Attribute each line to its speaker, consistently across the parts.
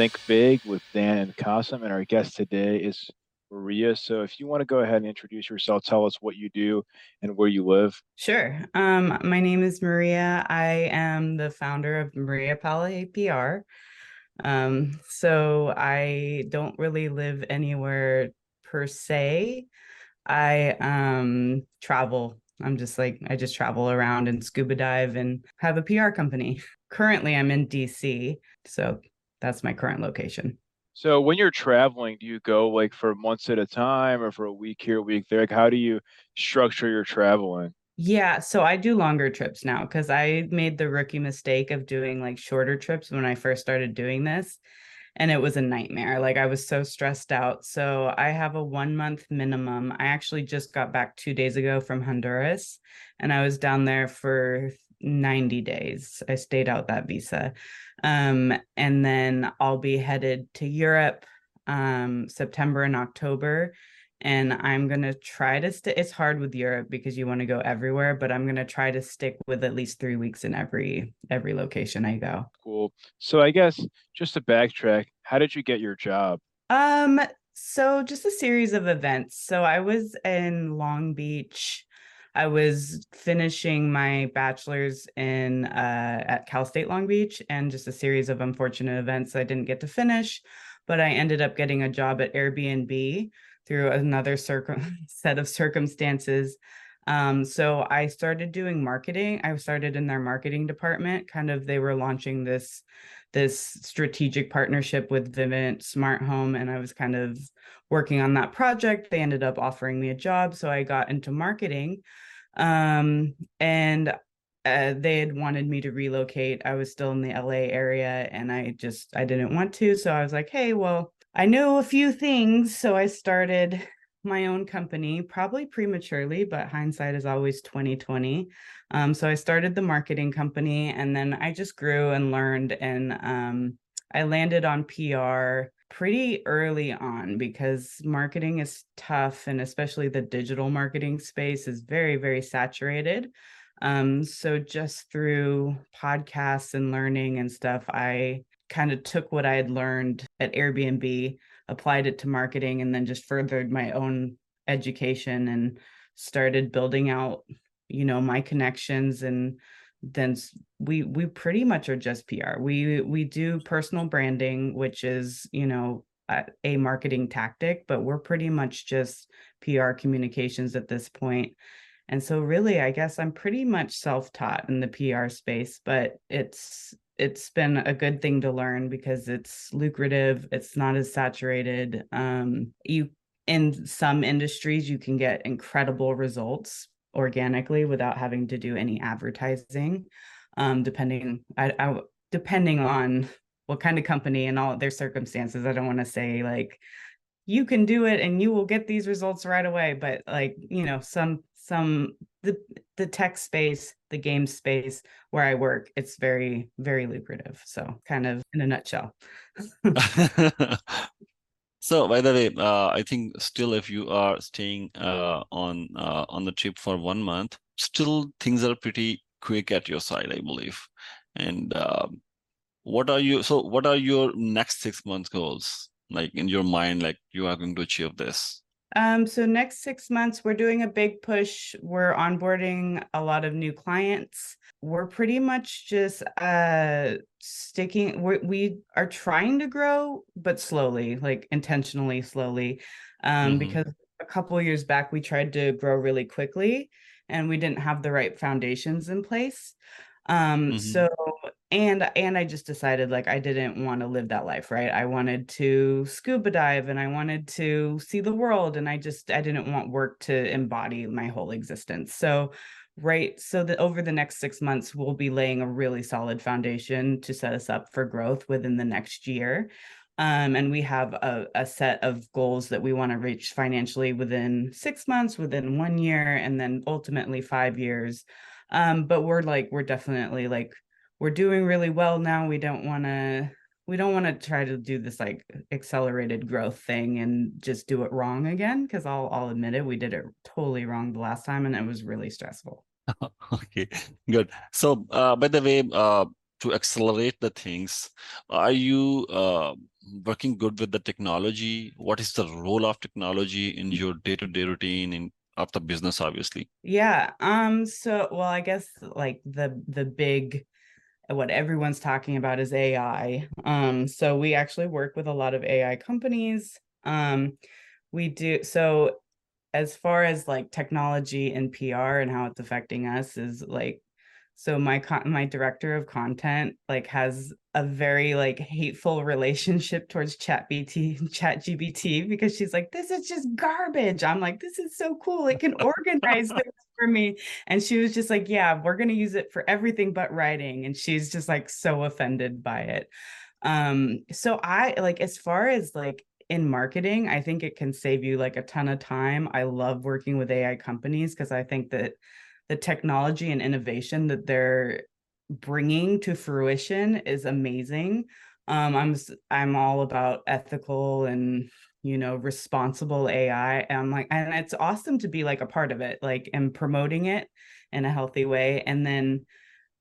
Speaker 1: Think Big with Dan and Qasim, and our guest today is Mariya. So if you want to go ahead and introduce yourself, tell us what you do and where you live.
Speaker 2: Sure. Um, my name is Mariya. I am the founder of Mariya Pallais PR. Um, so I don't really live anywhere per se. I um travel. I'm just like I just travel around and scuba dive and have a PR company. Currently I'm in DC. So that's my current location.
Speaker 1: So when you're traveling, do you go like for months at a time or for a week here, a week there? Like how do you structure your traveling?
Speaker 2: Yeah, so I do longer trips now because I made the rookie mistake of doing like shorter trips when I first started doing this. And it was a nightmare. Like I was so stressed out. So I have a one month minimum. I actually just got back two days ago from Honduras and I was down there for 90 days. I stayed out that visa. Um, and then I'll be headed to Europe um, September and October. And I'm going to try to stay. It's hard with Europe because you want to go everywhere, but I'm going to try to stick with at least three weeks in every every location I go.
Speaker 1: Cool. So I guess just to backtrack, how did you get your job?
Speaker 2: Um, so just a series of events. So I was in Long Beach I was finishing my bachelor's in uh, at Cal State Long Beach, and just a series of unfortunate events I didn't get to finish. But I ended up getting a job at Airbnb through another circum- set of circumstances. Um, so I started doing marketing. I started in their marketing department. Kind of, they were launching this this strategic partnership with Vivint Smart Home, and I was kind of working on that project. They ended up offering me a job, so I got into marketing. Um, and uh, they had wanted me to relocate. I was still in the LA area, and I just I didn't want to, so I was like, hey, well, I know a few things, so I started my own company probably prematurely but hindsight is always 2020 um, so i started the marketing company and then i just grew and learned and um, i landed on pr pretty early on because marketing is tough and especially the digital marketing space is very very saturated. Um, so just through podcasts and learning and stuff i kind of took what i had learned at airbnb applied it to marketing and then just furthered my own education and started building out you know my connections and then we we pretty much are just PR. We we do personal branding which is, you know, a, a marketing tactic, but we're pretty much just PR communications at this point. And so really I guess I'm pretty much self-taught in the PR space, but it's it's been a good thing to learn because it's lucrative it's not as saturated um, you in some industries you can get incredible results organically without having to do any advertising um, depending I, I depending on what kind of company and all their circumstances i don't want to say like you can do it and you will get these results right away but like you know some some the the tech space the game space where i work it's very very lucrative. So kind of in a nutshell.
Speaker 3: So by the way uh, i think still if you are staying uh, on uh, on the trip for one month still things are pretty quick at your side i believe. And um, what are you so what are your next six months goals? Like in your mind like you are going to achieve this
Speaker 2: um, so next six months, we're doing a big push. We're onboarding a lot of new clients. We're pretty much just uh, sticking. We're, we are trying to grow, but slowly, like intentionally slowly, um, mm-hmm. because a couple years back we tried to grow really quickly, and we didn't have the right foundations in place. Um, mm-hmm. So and and i just decided like i didn't want to live that life right? I wanted to scuba dive and i wanted to see the world and i just i didn't want work to embody my whole existence. So right so that over the next six months we'll be laying a really solid foundation to set us up for growth within the next year. Um, and we have a, a set of goals that we want to reach financially within six months within one year and then ultimately five years. Um, but we're like we're definitely like we're doing really well now we don't want to we don't want to try to do this like accelerated growth thing and just do it wrong again because I'll I'll admit it we did it totally wrong the last time and it was really stressful.
Speaker 3: okay, good. So uh, by the way, uh, to accelerate the things, are you uh, working good with the technology? What is the role of technology in your day-to-day routine in of the business, obviously?
Speaker 2: Yeah. Um, so well, I guess like the the big what everyone's talking about is AI. Um, so we actually work with a lot of AI companies. Um, we do so as far as like technology and PR and how it's affecting us is like so my con- my director of content like has a very like hateful relationship towards chat bt chat gbt because she's like this is just garbage. I'm like this is so cool. It can organize things for me. And she was just like yeah we're going to use it for everything but writing. And she's just like so offended by it. Um so i like as far as like in marketing i think it can save you like a ton of time. I love working with ai companies because i think that the technology and innovation that they're bringing to fruition is amazing. Um, I'm I'm all about ethical and you know responsible AI. And I'm like, and it's awesome to be like a part of it, like and promoting it in a healthy way. And then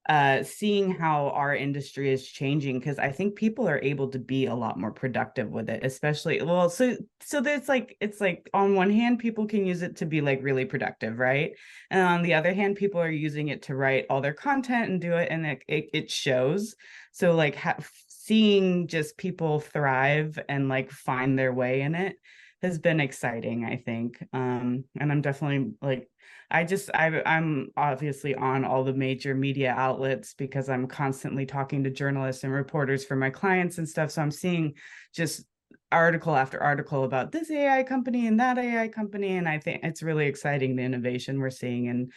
Speaker 2: uh, seeing how our industry is changing because I think people are able to be a lot more productive with it, especially well, so so there's like it's like on one hand, people can use it to be like really productive, right? And on the other hand, people are using it to write all their content and do it, and it it, it shows. So like ha- seeing just people thrive and like find their way in it has been exciting, I think. Um, and I'm definitely like I just I I'm obviously on all the major media outlets because I'm constantly talking to journalists and reporters for my clients and stuff. So I'm seeing just article after article about this AI company and that AI company. And I think it's really exciting the innovation we're seeing and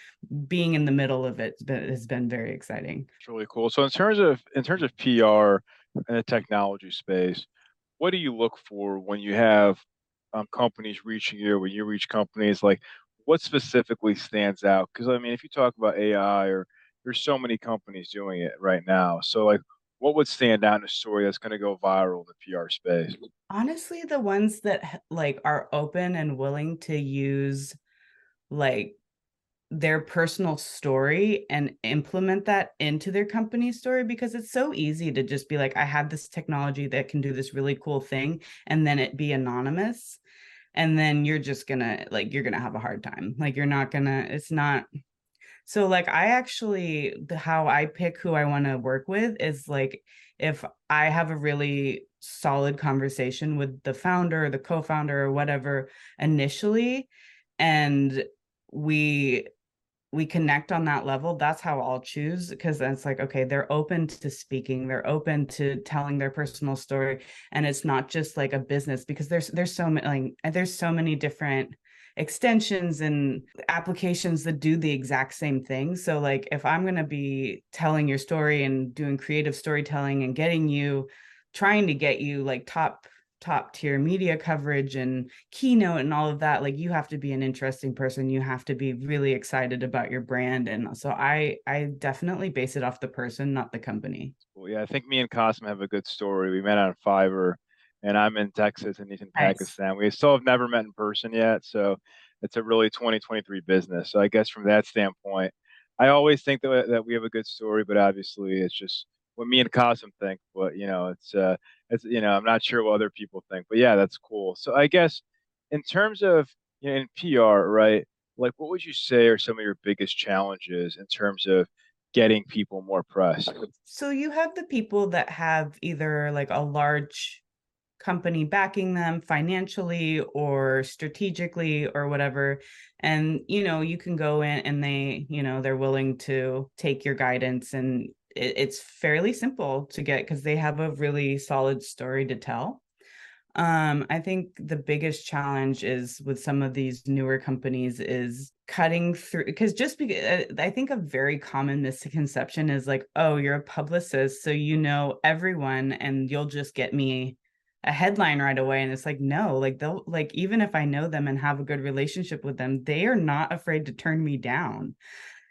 Speaker 2: being in the middle of it has been very exciting.
Speaker 1: It's really cool. So in terms of in terms of PR in the technology space, what do you look for when you have um, companies reaching you, when you reach companies? Like what specifically stands out? Because I mean, if you talk about AI, or there's so many companies doing it right now. So like, what would stand out in a story that's going to go viral in the PR space?
Speaker 2: Honestly, the ones that like are open and willing to use like their personal story and implement that into their company story because it's so easy to just be like i have this technology that can do this really cool thing and then it be anonymous and then you're just gonna like you're gonna have a hard time. Like you're not gonna it's not so like i actually the, how i pick who i want to work with is like if i have a really solid conversation with the founder or the co-founder or whatever initially and we we connect on that level that's how i'll choose because it's like okay they're open to speaking they're open to telling their personal story and it's not just like a business because there's there's so many like there's so many different extensions and applications that do the exact same thing. So like if i'm going to be telling your story and doing creative storytelling and getting you trying to get you like top top tier media coverage and keynote and all of that like you have to be an interesting person. You have to be really excited about your brand. And so i i definitely base it off the person not the company.
Speaker 1: Well yeah i think me and Qasim have a good story. We met on fiverr and i'm in texas and he's in nice. pakistan. We still have never met in person yet so it's a really 2023 business. So i guess from that standpoint i always think that, that we have a good story but obviously it's just what me and Qasim think, but you know, it's uh, it's you know, I'm not sure what other people think, but yeah, that's cool. So I guess in terms of you know, in PR, right? Like, what would you say are some of your biggest challenges in terms of getting people more press?
Speaker 2: So you have the people that have either like a large company backing them financially or strategically or whatever and you know you can go in and they you know they're willing to take your guidance and it, it's fairly simple to get because they have a really solid story to tell. Um, I think the biggest challenge is with some of these newer companies is cutting through because just because uh, I think a very common misconception is like, oh, you're a publicist, so you know everyone and you'll just get me a headline right away. And it's like, no, like they'll like even if I know them and have a good relationship with them, they are not afraid to turn me down.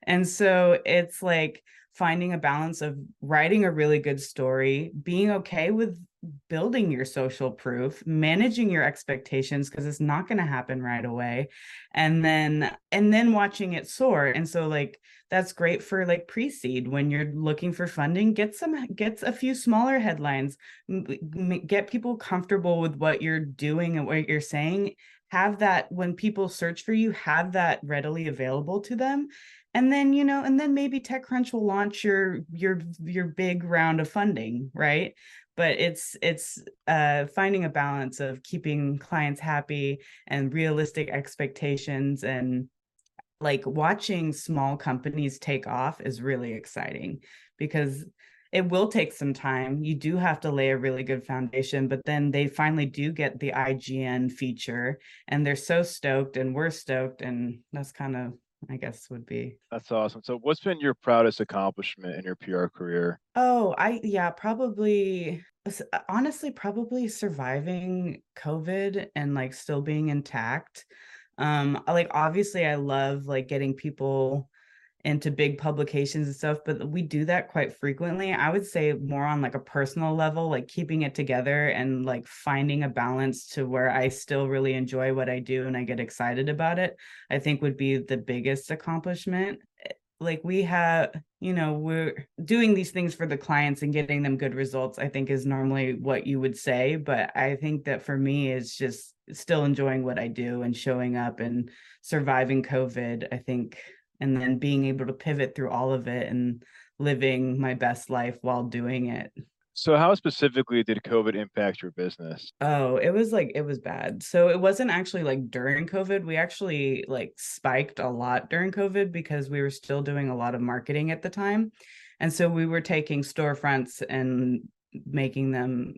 Speaker 2: And so it's like finding a balance of writing a really good story, being okay with building your social proof, managing your expectations because it's not going to happen right away. And then and then watching it soar. And so like that's great for like pre-seed when you're looking for funding, get some gets a few smaller headlines, get people comfortable with what you're doing and what you're saying. Have that when people search for you, have that readily available to them and then you know and then maybe techcrunch will launch your your your big round of funding right but it's it's uh, finding a balance of keeping clients happy and realistic expectations and like watching small companies take off is really exciting because it will take some time. You do have to lay a really good foundation, but then they finally do get the IGN feature and they're so stoked and we're stoked. And that's kind of I guess would be.
Speaker 1: That's awesome. So what's been your proudest accomplishment in your PR career?
Speaker 2: Oh, I yeah, probably honestly probably surviving COVID and like still being intact. Um like obviously I love like getting people into big publications and stuff but we do that quite frequently. I would say more on like a personal level like keeping it together and like finding a balance to where i still really enjoy what i do and i get excited about it i think would be the biggest accomplishment. Eh, like we have you know we're doing these things for the clients and getting them good results i think is normally what you would say but i think that for me it's just still enjoying what i do and showing up and surviving covid i think and then being able to pivot through all of it and living my best life while doing it.
Speaker 1: So how specifically did COVID impact your business?
Speaker 2: Oh, it was like it was bad. So it wasn't actually like during COVID. We actually like spiked a lot during COVID because we were still doing a lot of marketing at the time. And so we were taking storefronts and making them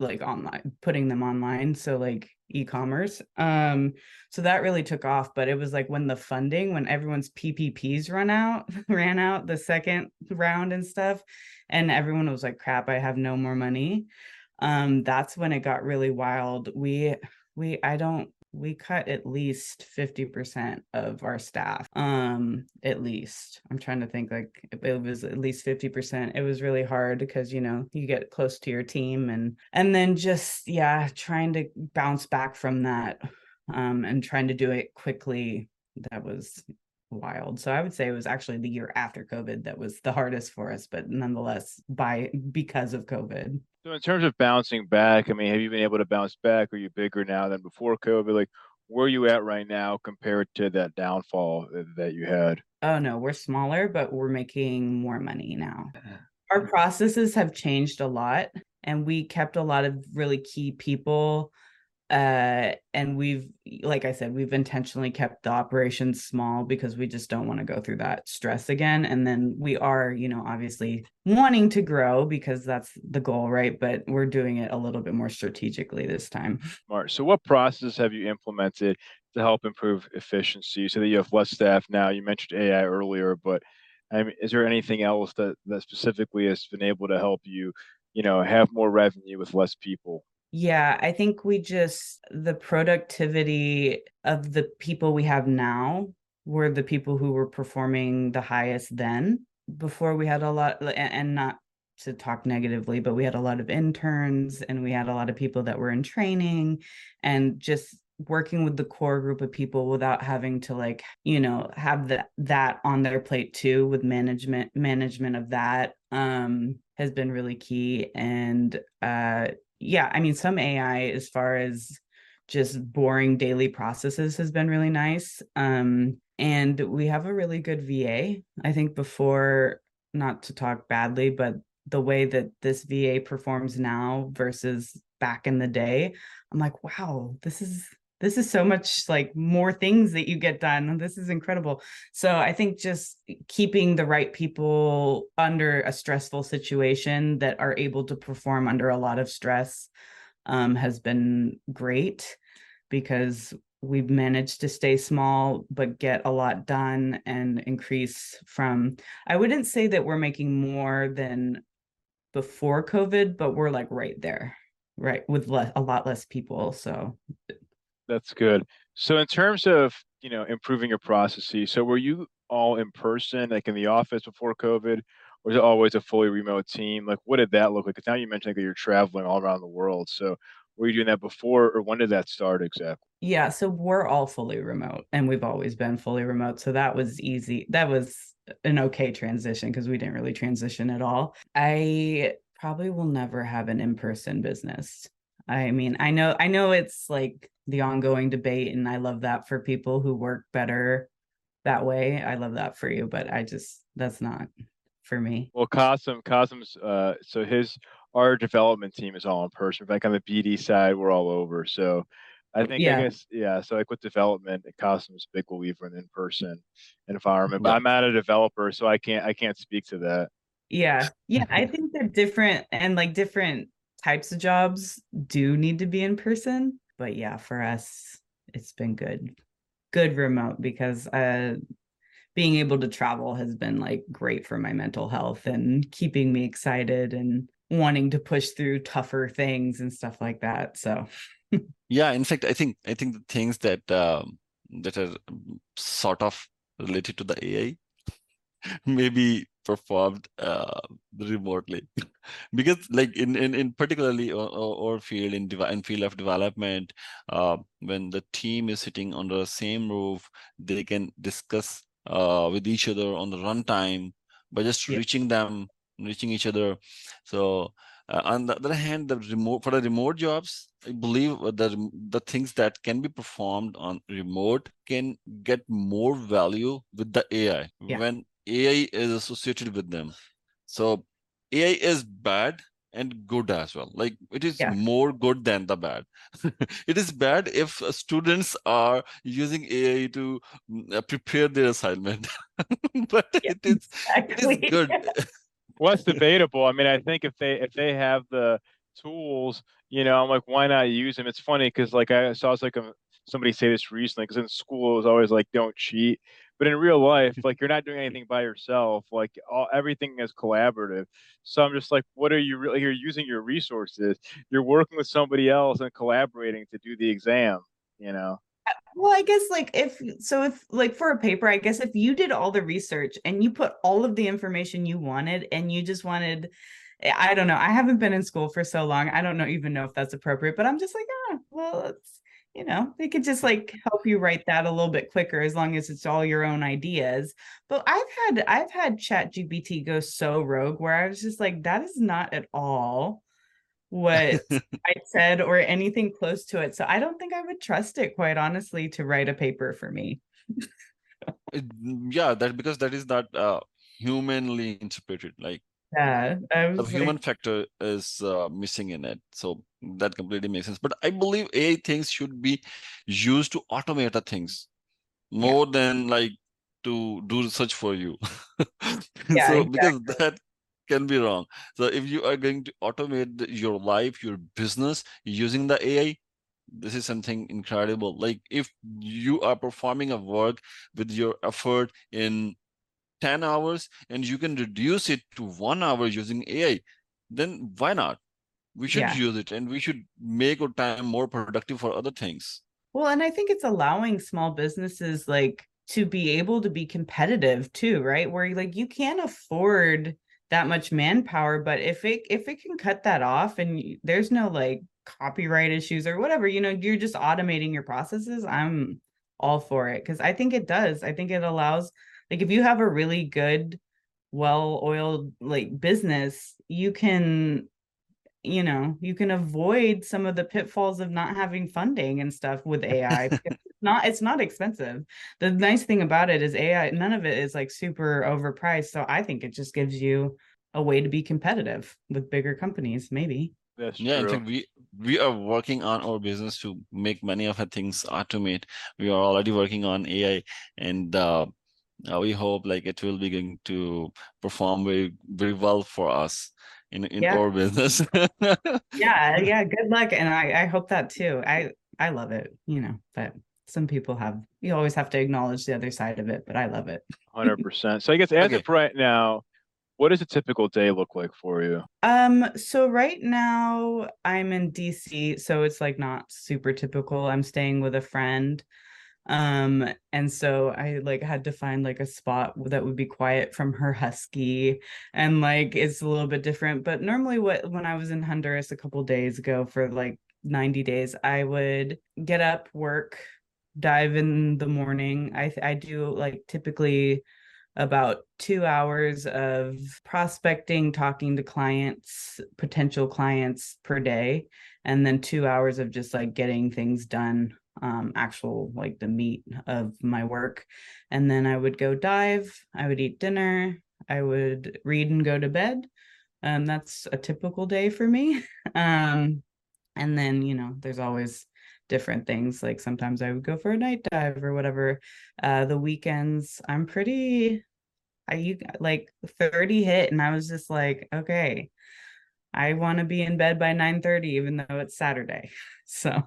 Speaker 2: like online, putting them online. So like e-commerce. Um, so that really took off. But it was like when the funding, when everyone's PPPs run out, ran out the second round and stuff, and everyone was like, "Crap, I have no more money." Um, that's when it got really wild. We we I don't we cut at least 50% of our staff um at least i'm trying to think like it was at least 50% it was really hard because you know you get close to your team and and then just yeah trying to bounce back from that um and trying to do it quickly that was wild. So I would say it was actually the year after COVID that was the hardest for us, but nonetheless by because of COVID.
Speaker 1: So in terms of bouncing back, I mean, have you been able to bounce back? Are you bigger now than before COVID? Like where are you at right now compared to that downfall that you had?
Speaker 2: Oh no, we're smaller, but we're making more money now. Uh-huh. Our processes have changed a lot and we kept a lot of really key people uh and we've like i said we've intentionally kept the operations small because we just don't want to go through that stress again. And then we are you know obviously wanting to grow because that's the goal right? But we're doing it a little bit more strategically this time.
Speaker 1: Smart. So what processes have you implemented to help improve efficiency? So that you have less staff now. You mentioned ai earlier but I mean, is there anything else that that specifically has been able to help you you know have more revenue with less people
Speaker 2: yeah, I think we just, the productivity of the people we have now were the people who were performing the highest then. Before we had a lot, and not to talk negatively, but we had a lot of interns and we had a lot of people that were in training and just working with the core group of people without having to like you know have that that on their plate too with management management of that um has been really key and uh yeah, I mean, some AI as far as just boring daily processes has been really nice. Um, and we have a really good VA. I think before, not to talk badly, but the way that this VA performs now versus back in the day, I'm like, wow, this is this is so much like more things that you get done. This is incredible. So I think just keeping the right people under a stressful situation that are able to perform under a lot of stress um, has been great because we've managed to stay small but get a lot done and increase from i wouldn't say that we're making more than before covid but we're like right there right with a lot less people so
Speaker 1: that's good. So in terms of, you know, improving your processes, so were you all in person, like in the office before COVID, was it always a fully remote team? Like, what did that look like? Because now you mentioned that you're traveling all around the world. So, were you doing that before, or when did that start exactly?
Speaker 2: Yeah, so we're all fully remote, and we've always been fully remote. So that was easy. That was an okay transition because we didn't really transition at all. I probably will never have an in-person business. I mean, I know I know it's like the ongoing debate and I love that for people who work better that way. I love that for you, but I just that's not for me.
Speaker 1: Well, Qasim, Qasim's uh so his our development team is all in person. Like on the BD side, we're all over. So I think
Speaker 2: Yeah.
Speaker 1: I guess yeah. So like with development, Qasim's a big believer in in-person environment. But. I'm not a developer, so I can't I can't speak to that.
Speaker 2: Yeah. Yeah, I think they're different and like different types of jobs do need to be in person. But yeah, for us, it's been good. Good remote because uh being able to travel has been like great for my mental health and keeping me excited and wanting to push through tougher things and stuff like that. So
Speaker 3: Yeah, in fact, I think I think the things that um, that are sort of related to the AI may be performed uh, remotely because like in, in, in particularly or, or, or field in, dev- in field of development uh, when the team is sitting under the same roof they can discuss uh, with each other on the runtime by just
Speaker 2: Yeah.
Speaker 3: reaching them reaching each other so uh, on the other hand the remote for the remote jobs i believe the the things that can be performed on remote can get more value with the ai
Speaker 2: Yeah.
Speaker 3: when ai is associated with them so ai is bad and good as well like it is
Speaker 2: Yeah.
Speaker 3: more good than the bad it is bad if uh, students are using ai to mm, uh, prepare their assignment but
Speaker 2: Yeah,
Speaker 3: it is it is good
Speaker 1: Well, that's debatable. I mean, I think if they if they have the tools, you know, I'm like, why not use them? It's funny because like I saw like a, somebody say this recently because in school it was always like don't cheat, but in real life, like you're not doing anything by yourself. Like all everything is collaborative. So I'm just like, what are you really? You're using your resources. You're working with somebody else and collaborating to do the exam. You know.
Speaker 2: Well, I guess like if so if like for a paper, I guess if you did all the research and you put all of the information you wanted and you just wanted I don't know. I haven't been in school for so long. I don't know even know if that's appropriate, but I'm just like, ah, well, it's you know, they could just like help you write that a little bit quicker as long as it's all your own ideas. But I've had I've had Chat GPT go so rogue where I was just like, that is not at all what I said or anything close to it. So I don't think I would trust it, quite honestly, to write a paper for me.
Speaker 3: Yeah that because that is not uh, humanly interpreted like
Speaker 2: Yeah,
Speaker 3: the
Speaker 2: was
Speaker 3: human factor is uh, missing in it so that completely makes sense. But i believe ai things should be used to automate the things more than like to do research for you.
Speaker 2: Yeah,
Speaker 3: so because that can be wrong. So if you are going to automate your life your business using the ai this is something incredible. Like if you are performing a work with your effort in 10 hours and you can reduce it to one hour using ai then why not we should
Speaker 2: Yeah.
Speaker 3: use it and we should make our time more productive for other things
Speaker 2: well, and I think it's allowing small businesses like to be able to be competitive too, right? Where like you can't afford that much manpower, but if it if it can cut that off and there's no like copyright issues or whatever, you know, you're just automating your processes, I'm all for it because I think it does. I think it allows like if you have a really good well-oiled like business, you can you know you can avoid some of the pitfalls of not having funding and stuff with ai it's not it's not expensive. The nice thing about it is ai none of it is like super overpriced so i think it just gives you a way to be competitive with bigger companies maybe.
Speaker 1: That's
Speaker 3: yeah in
Speaker 1: true.
Speaker 3: fact we we are working on our business to make many of the things automate. We are already working on ai and uh, uh, we hope like it will be going to perform very very well for us in in
Speaker 2: Yeah.
Speaker 3: our business
Speaker 2: yeah yeah good luck and i i hope that too i i love it you know but some people have you always have to acknowledge the other side of it but i love it
Speaker 1: Hundred percent. So I guess as
Speaker 3: Okay.
Speaker 1: of right now, what does a typical day look like for you?
Speaker 2: Um, so right now I'm in DC, so it's like not super typical. I'm staying with a friend. Um, and so I like had to find like a spot that would be quiet from her husky and like it's a little bit different. But normally what when I was in Honduras a couple days ago for like 90 days, I would get up, work, dive in the morning. I I do like typically about two hours of prospecting, talking to clients, potential clients per day, and then two hours of just like getting things done, um, actual like the meat of my work. And then I would go dive, I would eat dinner, I would read and go to bed. Um, that's a typical day for me. Um, and then, you know, there's always different things. Like sometimes I would go for a night dive or whatever. Uh, the weekends, I'm pretty, I you like 30 hit, and I was just like, okay, I want to be in bed by 9 30, even though it's Saturday. So,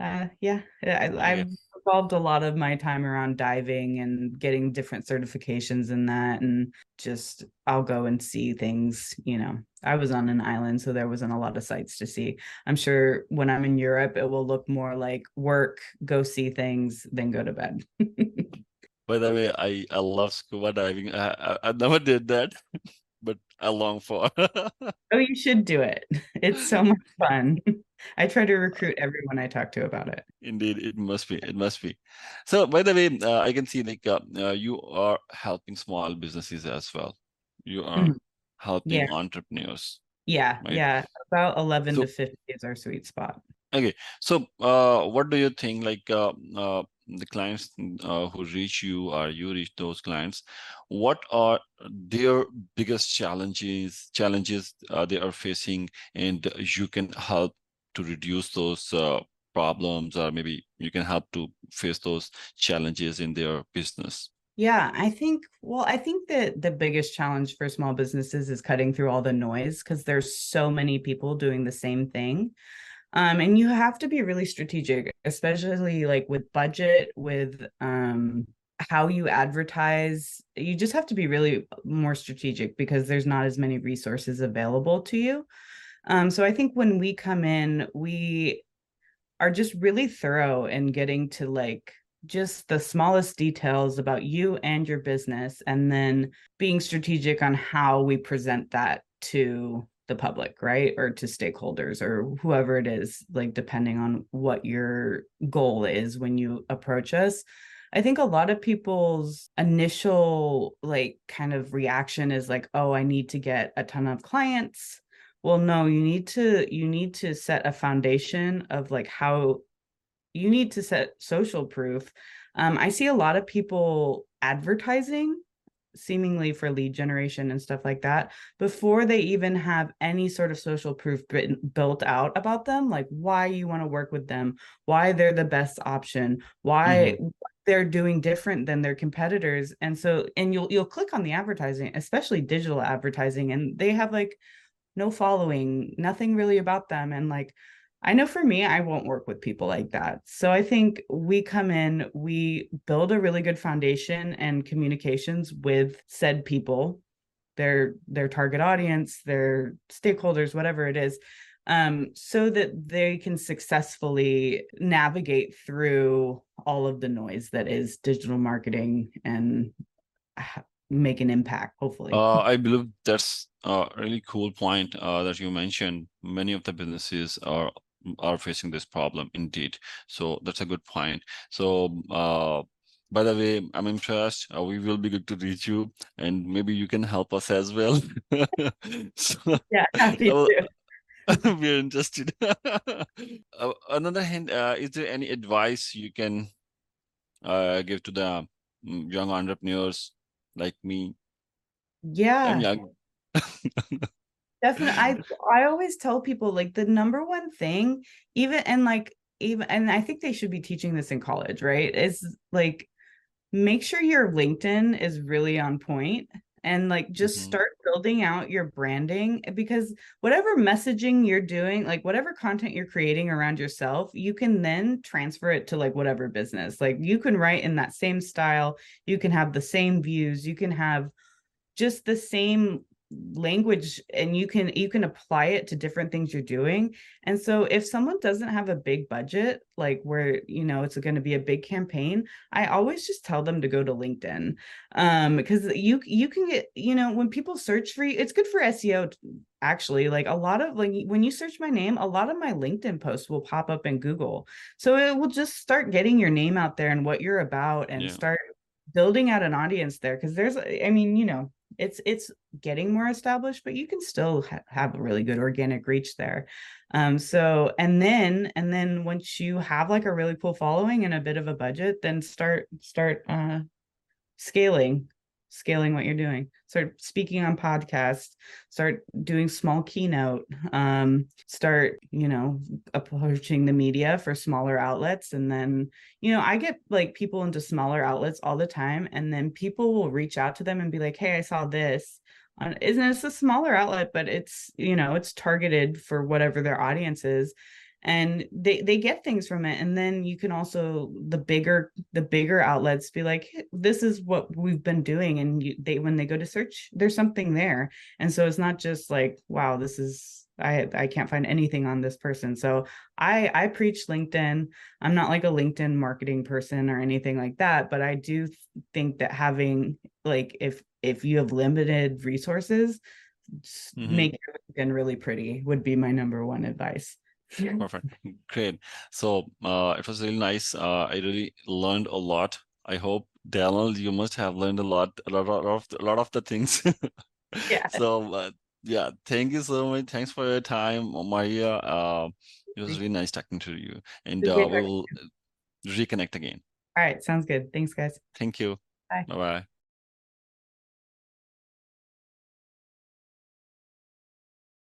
Speaker 2: uh, yeah, I, I've involved a lot of my time around diving and getting different certifications in that and just I'll go and see things, you know. I was on an island so there wasn't a lot of sights to see. I'm sure when I'm in Europe it will look more like work, go see things, then go to bed.
Speaker 3: By the way, I, I love scuba diving. I, I, I never did that, long for.
Speaker 2: oh, you should do it. It's so much fun. I try to recruit everyone I talk to about it.
Speaker 3: Indeed, it must be. It must be. So, by the way, uh, I can see like uh, uh, you are helping small businesses as well. You are mm. helping yeah. entrepreneurs.
Speaker 2: Yeah, right? yeah. About eleven so, to fifty is our sweet spot.
Speaker 3: Okay, so uh, what do you think? Like uh, uh, the clients uh, who reach you or you reach those clients what are their biggest challenges challenges uh, they are facing? And you can help to reduce those uh, problems or maybe you can help to face those challenges in their business.
Speaker 2: Yeah i think well i think that the biggest challenge for small businesses is cutting through all the noise because there's so many people doing the same thing um, and you have to be really strategic especially like with budget with um, how you advertise. You just have to be really more strategic because there's not as many resources available to you. Um, so i think when we come in we are just really thorough in getting to like just the smallest details about you and your business and then being strategic on how we present that to the public, right? Or to stakeholders or whoever it is, like depending on what your goal is when you approach us. I think a lot of people's initial like kind of reaction is like, "Oh, I need to get a ton of clients." Well, no, you need to you need to set a foundation of like how you need to set social proof. Um, I see a lot of people advertising seemingly for lead generation and stuff like that before they even have any sort of social proof built out about them like why you want to work with them why they're the best option why mm-hmm. they're doing different than their competitors and so and you'll you'll click on the advertising especially digital advertising and they have like no following nothing really about them and like I know for me, I won't work with people like that. So I think we come in, we build a really good foundation and communications with said people, their their target audience, their stakeholders, whatever it is, um, so that they can successfully navigate through all of the noise that is digital marketing and make an impact. Hopefully,
Speaker 3: uh, I believe that's a really cool point uh, that you mentioned. Many of the businesses are are facing this problem indeed. So that's a good point. So uh, by the way, I'm impressed. Uh, we will be good to reach you, and maybe you can help us as well.
Speaker 2: so, yeah, happy to.
Speaker 3: We're interested. uh, another hand, uh, is there any advice you can uh, give to the mm, young entrepreneurs like me?
Speaker 2: Yeah. I'm young. Definitely. I I always tell people like the number one thing, even and like even and I think they should be teaching this in college, right? Is like make sure your LinkedIn is really on point and like just mm-hmm. start building out your branding because whatever messaging you're doing like whatever content you're creating around yourself you can then transfer it to like whatever business like you can write in that same style you can have the same views you can have just the same language and you can you can apply it to different things you're doing. And so if someone doesn't have a big budget like where you know it's going to be a big campaign i always just tell them to go to linkedin. Um because you you can get you know when people search for you it's good for seo actually. Like a lot of like when you search my name a lot of my linkedin posts will pop up in google. So it will just start getting your name out there and what you're about and
Speaker 3: Yeah.
Speaker 2: start building out an audience there. Because there's i mean you know it's it's getting more established but you can still ha- have a really good organic reach there. Um so and then and then once you have like a really cool following and a bit of a budget then start start uh scaling scaling what you're doing. Start speaking on podcasts start doing small keynote um start you know approaching the media for smaller outlets. And then you know i get like people into smaller outlets all the time and then people will reach out to them and be like hey i saw this. On isn't it's a smaller outlet but it's you know it's targeted for whatever their audience is and they they get things from it. And then you can also the bigger the bigger outlets be like this is what we've been doing. And you, they when they go to search there's something there. And so it's not just like wow this is i i can't find anything on this person. So i i preach linkedin. I'm not like a linkedin marketing person or anything like that but i do think that having like if if you have limited resources
Speaker 3: Mhm.
Speaker 2: make your linkedin really pretty would be my number one advice
Speaker 3: Perfect. Great. So uh, it was really nice. Uh, I really learned a lot. I hope Daniel, you must have learned a lot, a lot, lot of a lot of the things.
Speaker 2: Yeah.
Speaker 3: So uh, yeah, thank you so much. Thanks for your time, Mariya. Uh, it was really nice talking to you, and uh, we'll reconnect again.
Speaker 2: all right sounds good thanks guys
Speaker 3: Thank you.
Speaker 2: Bye.
Speaker 3: Bye bye.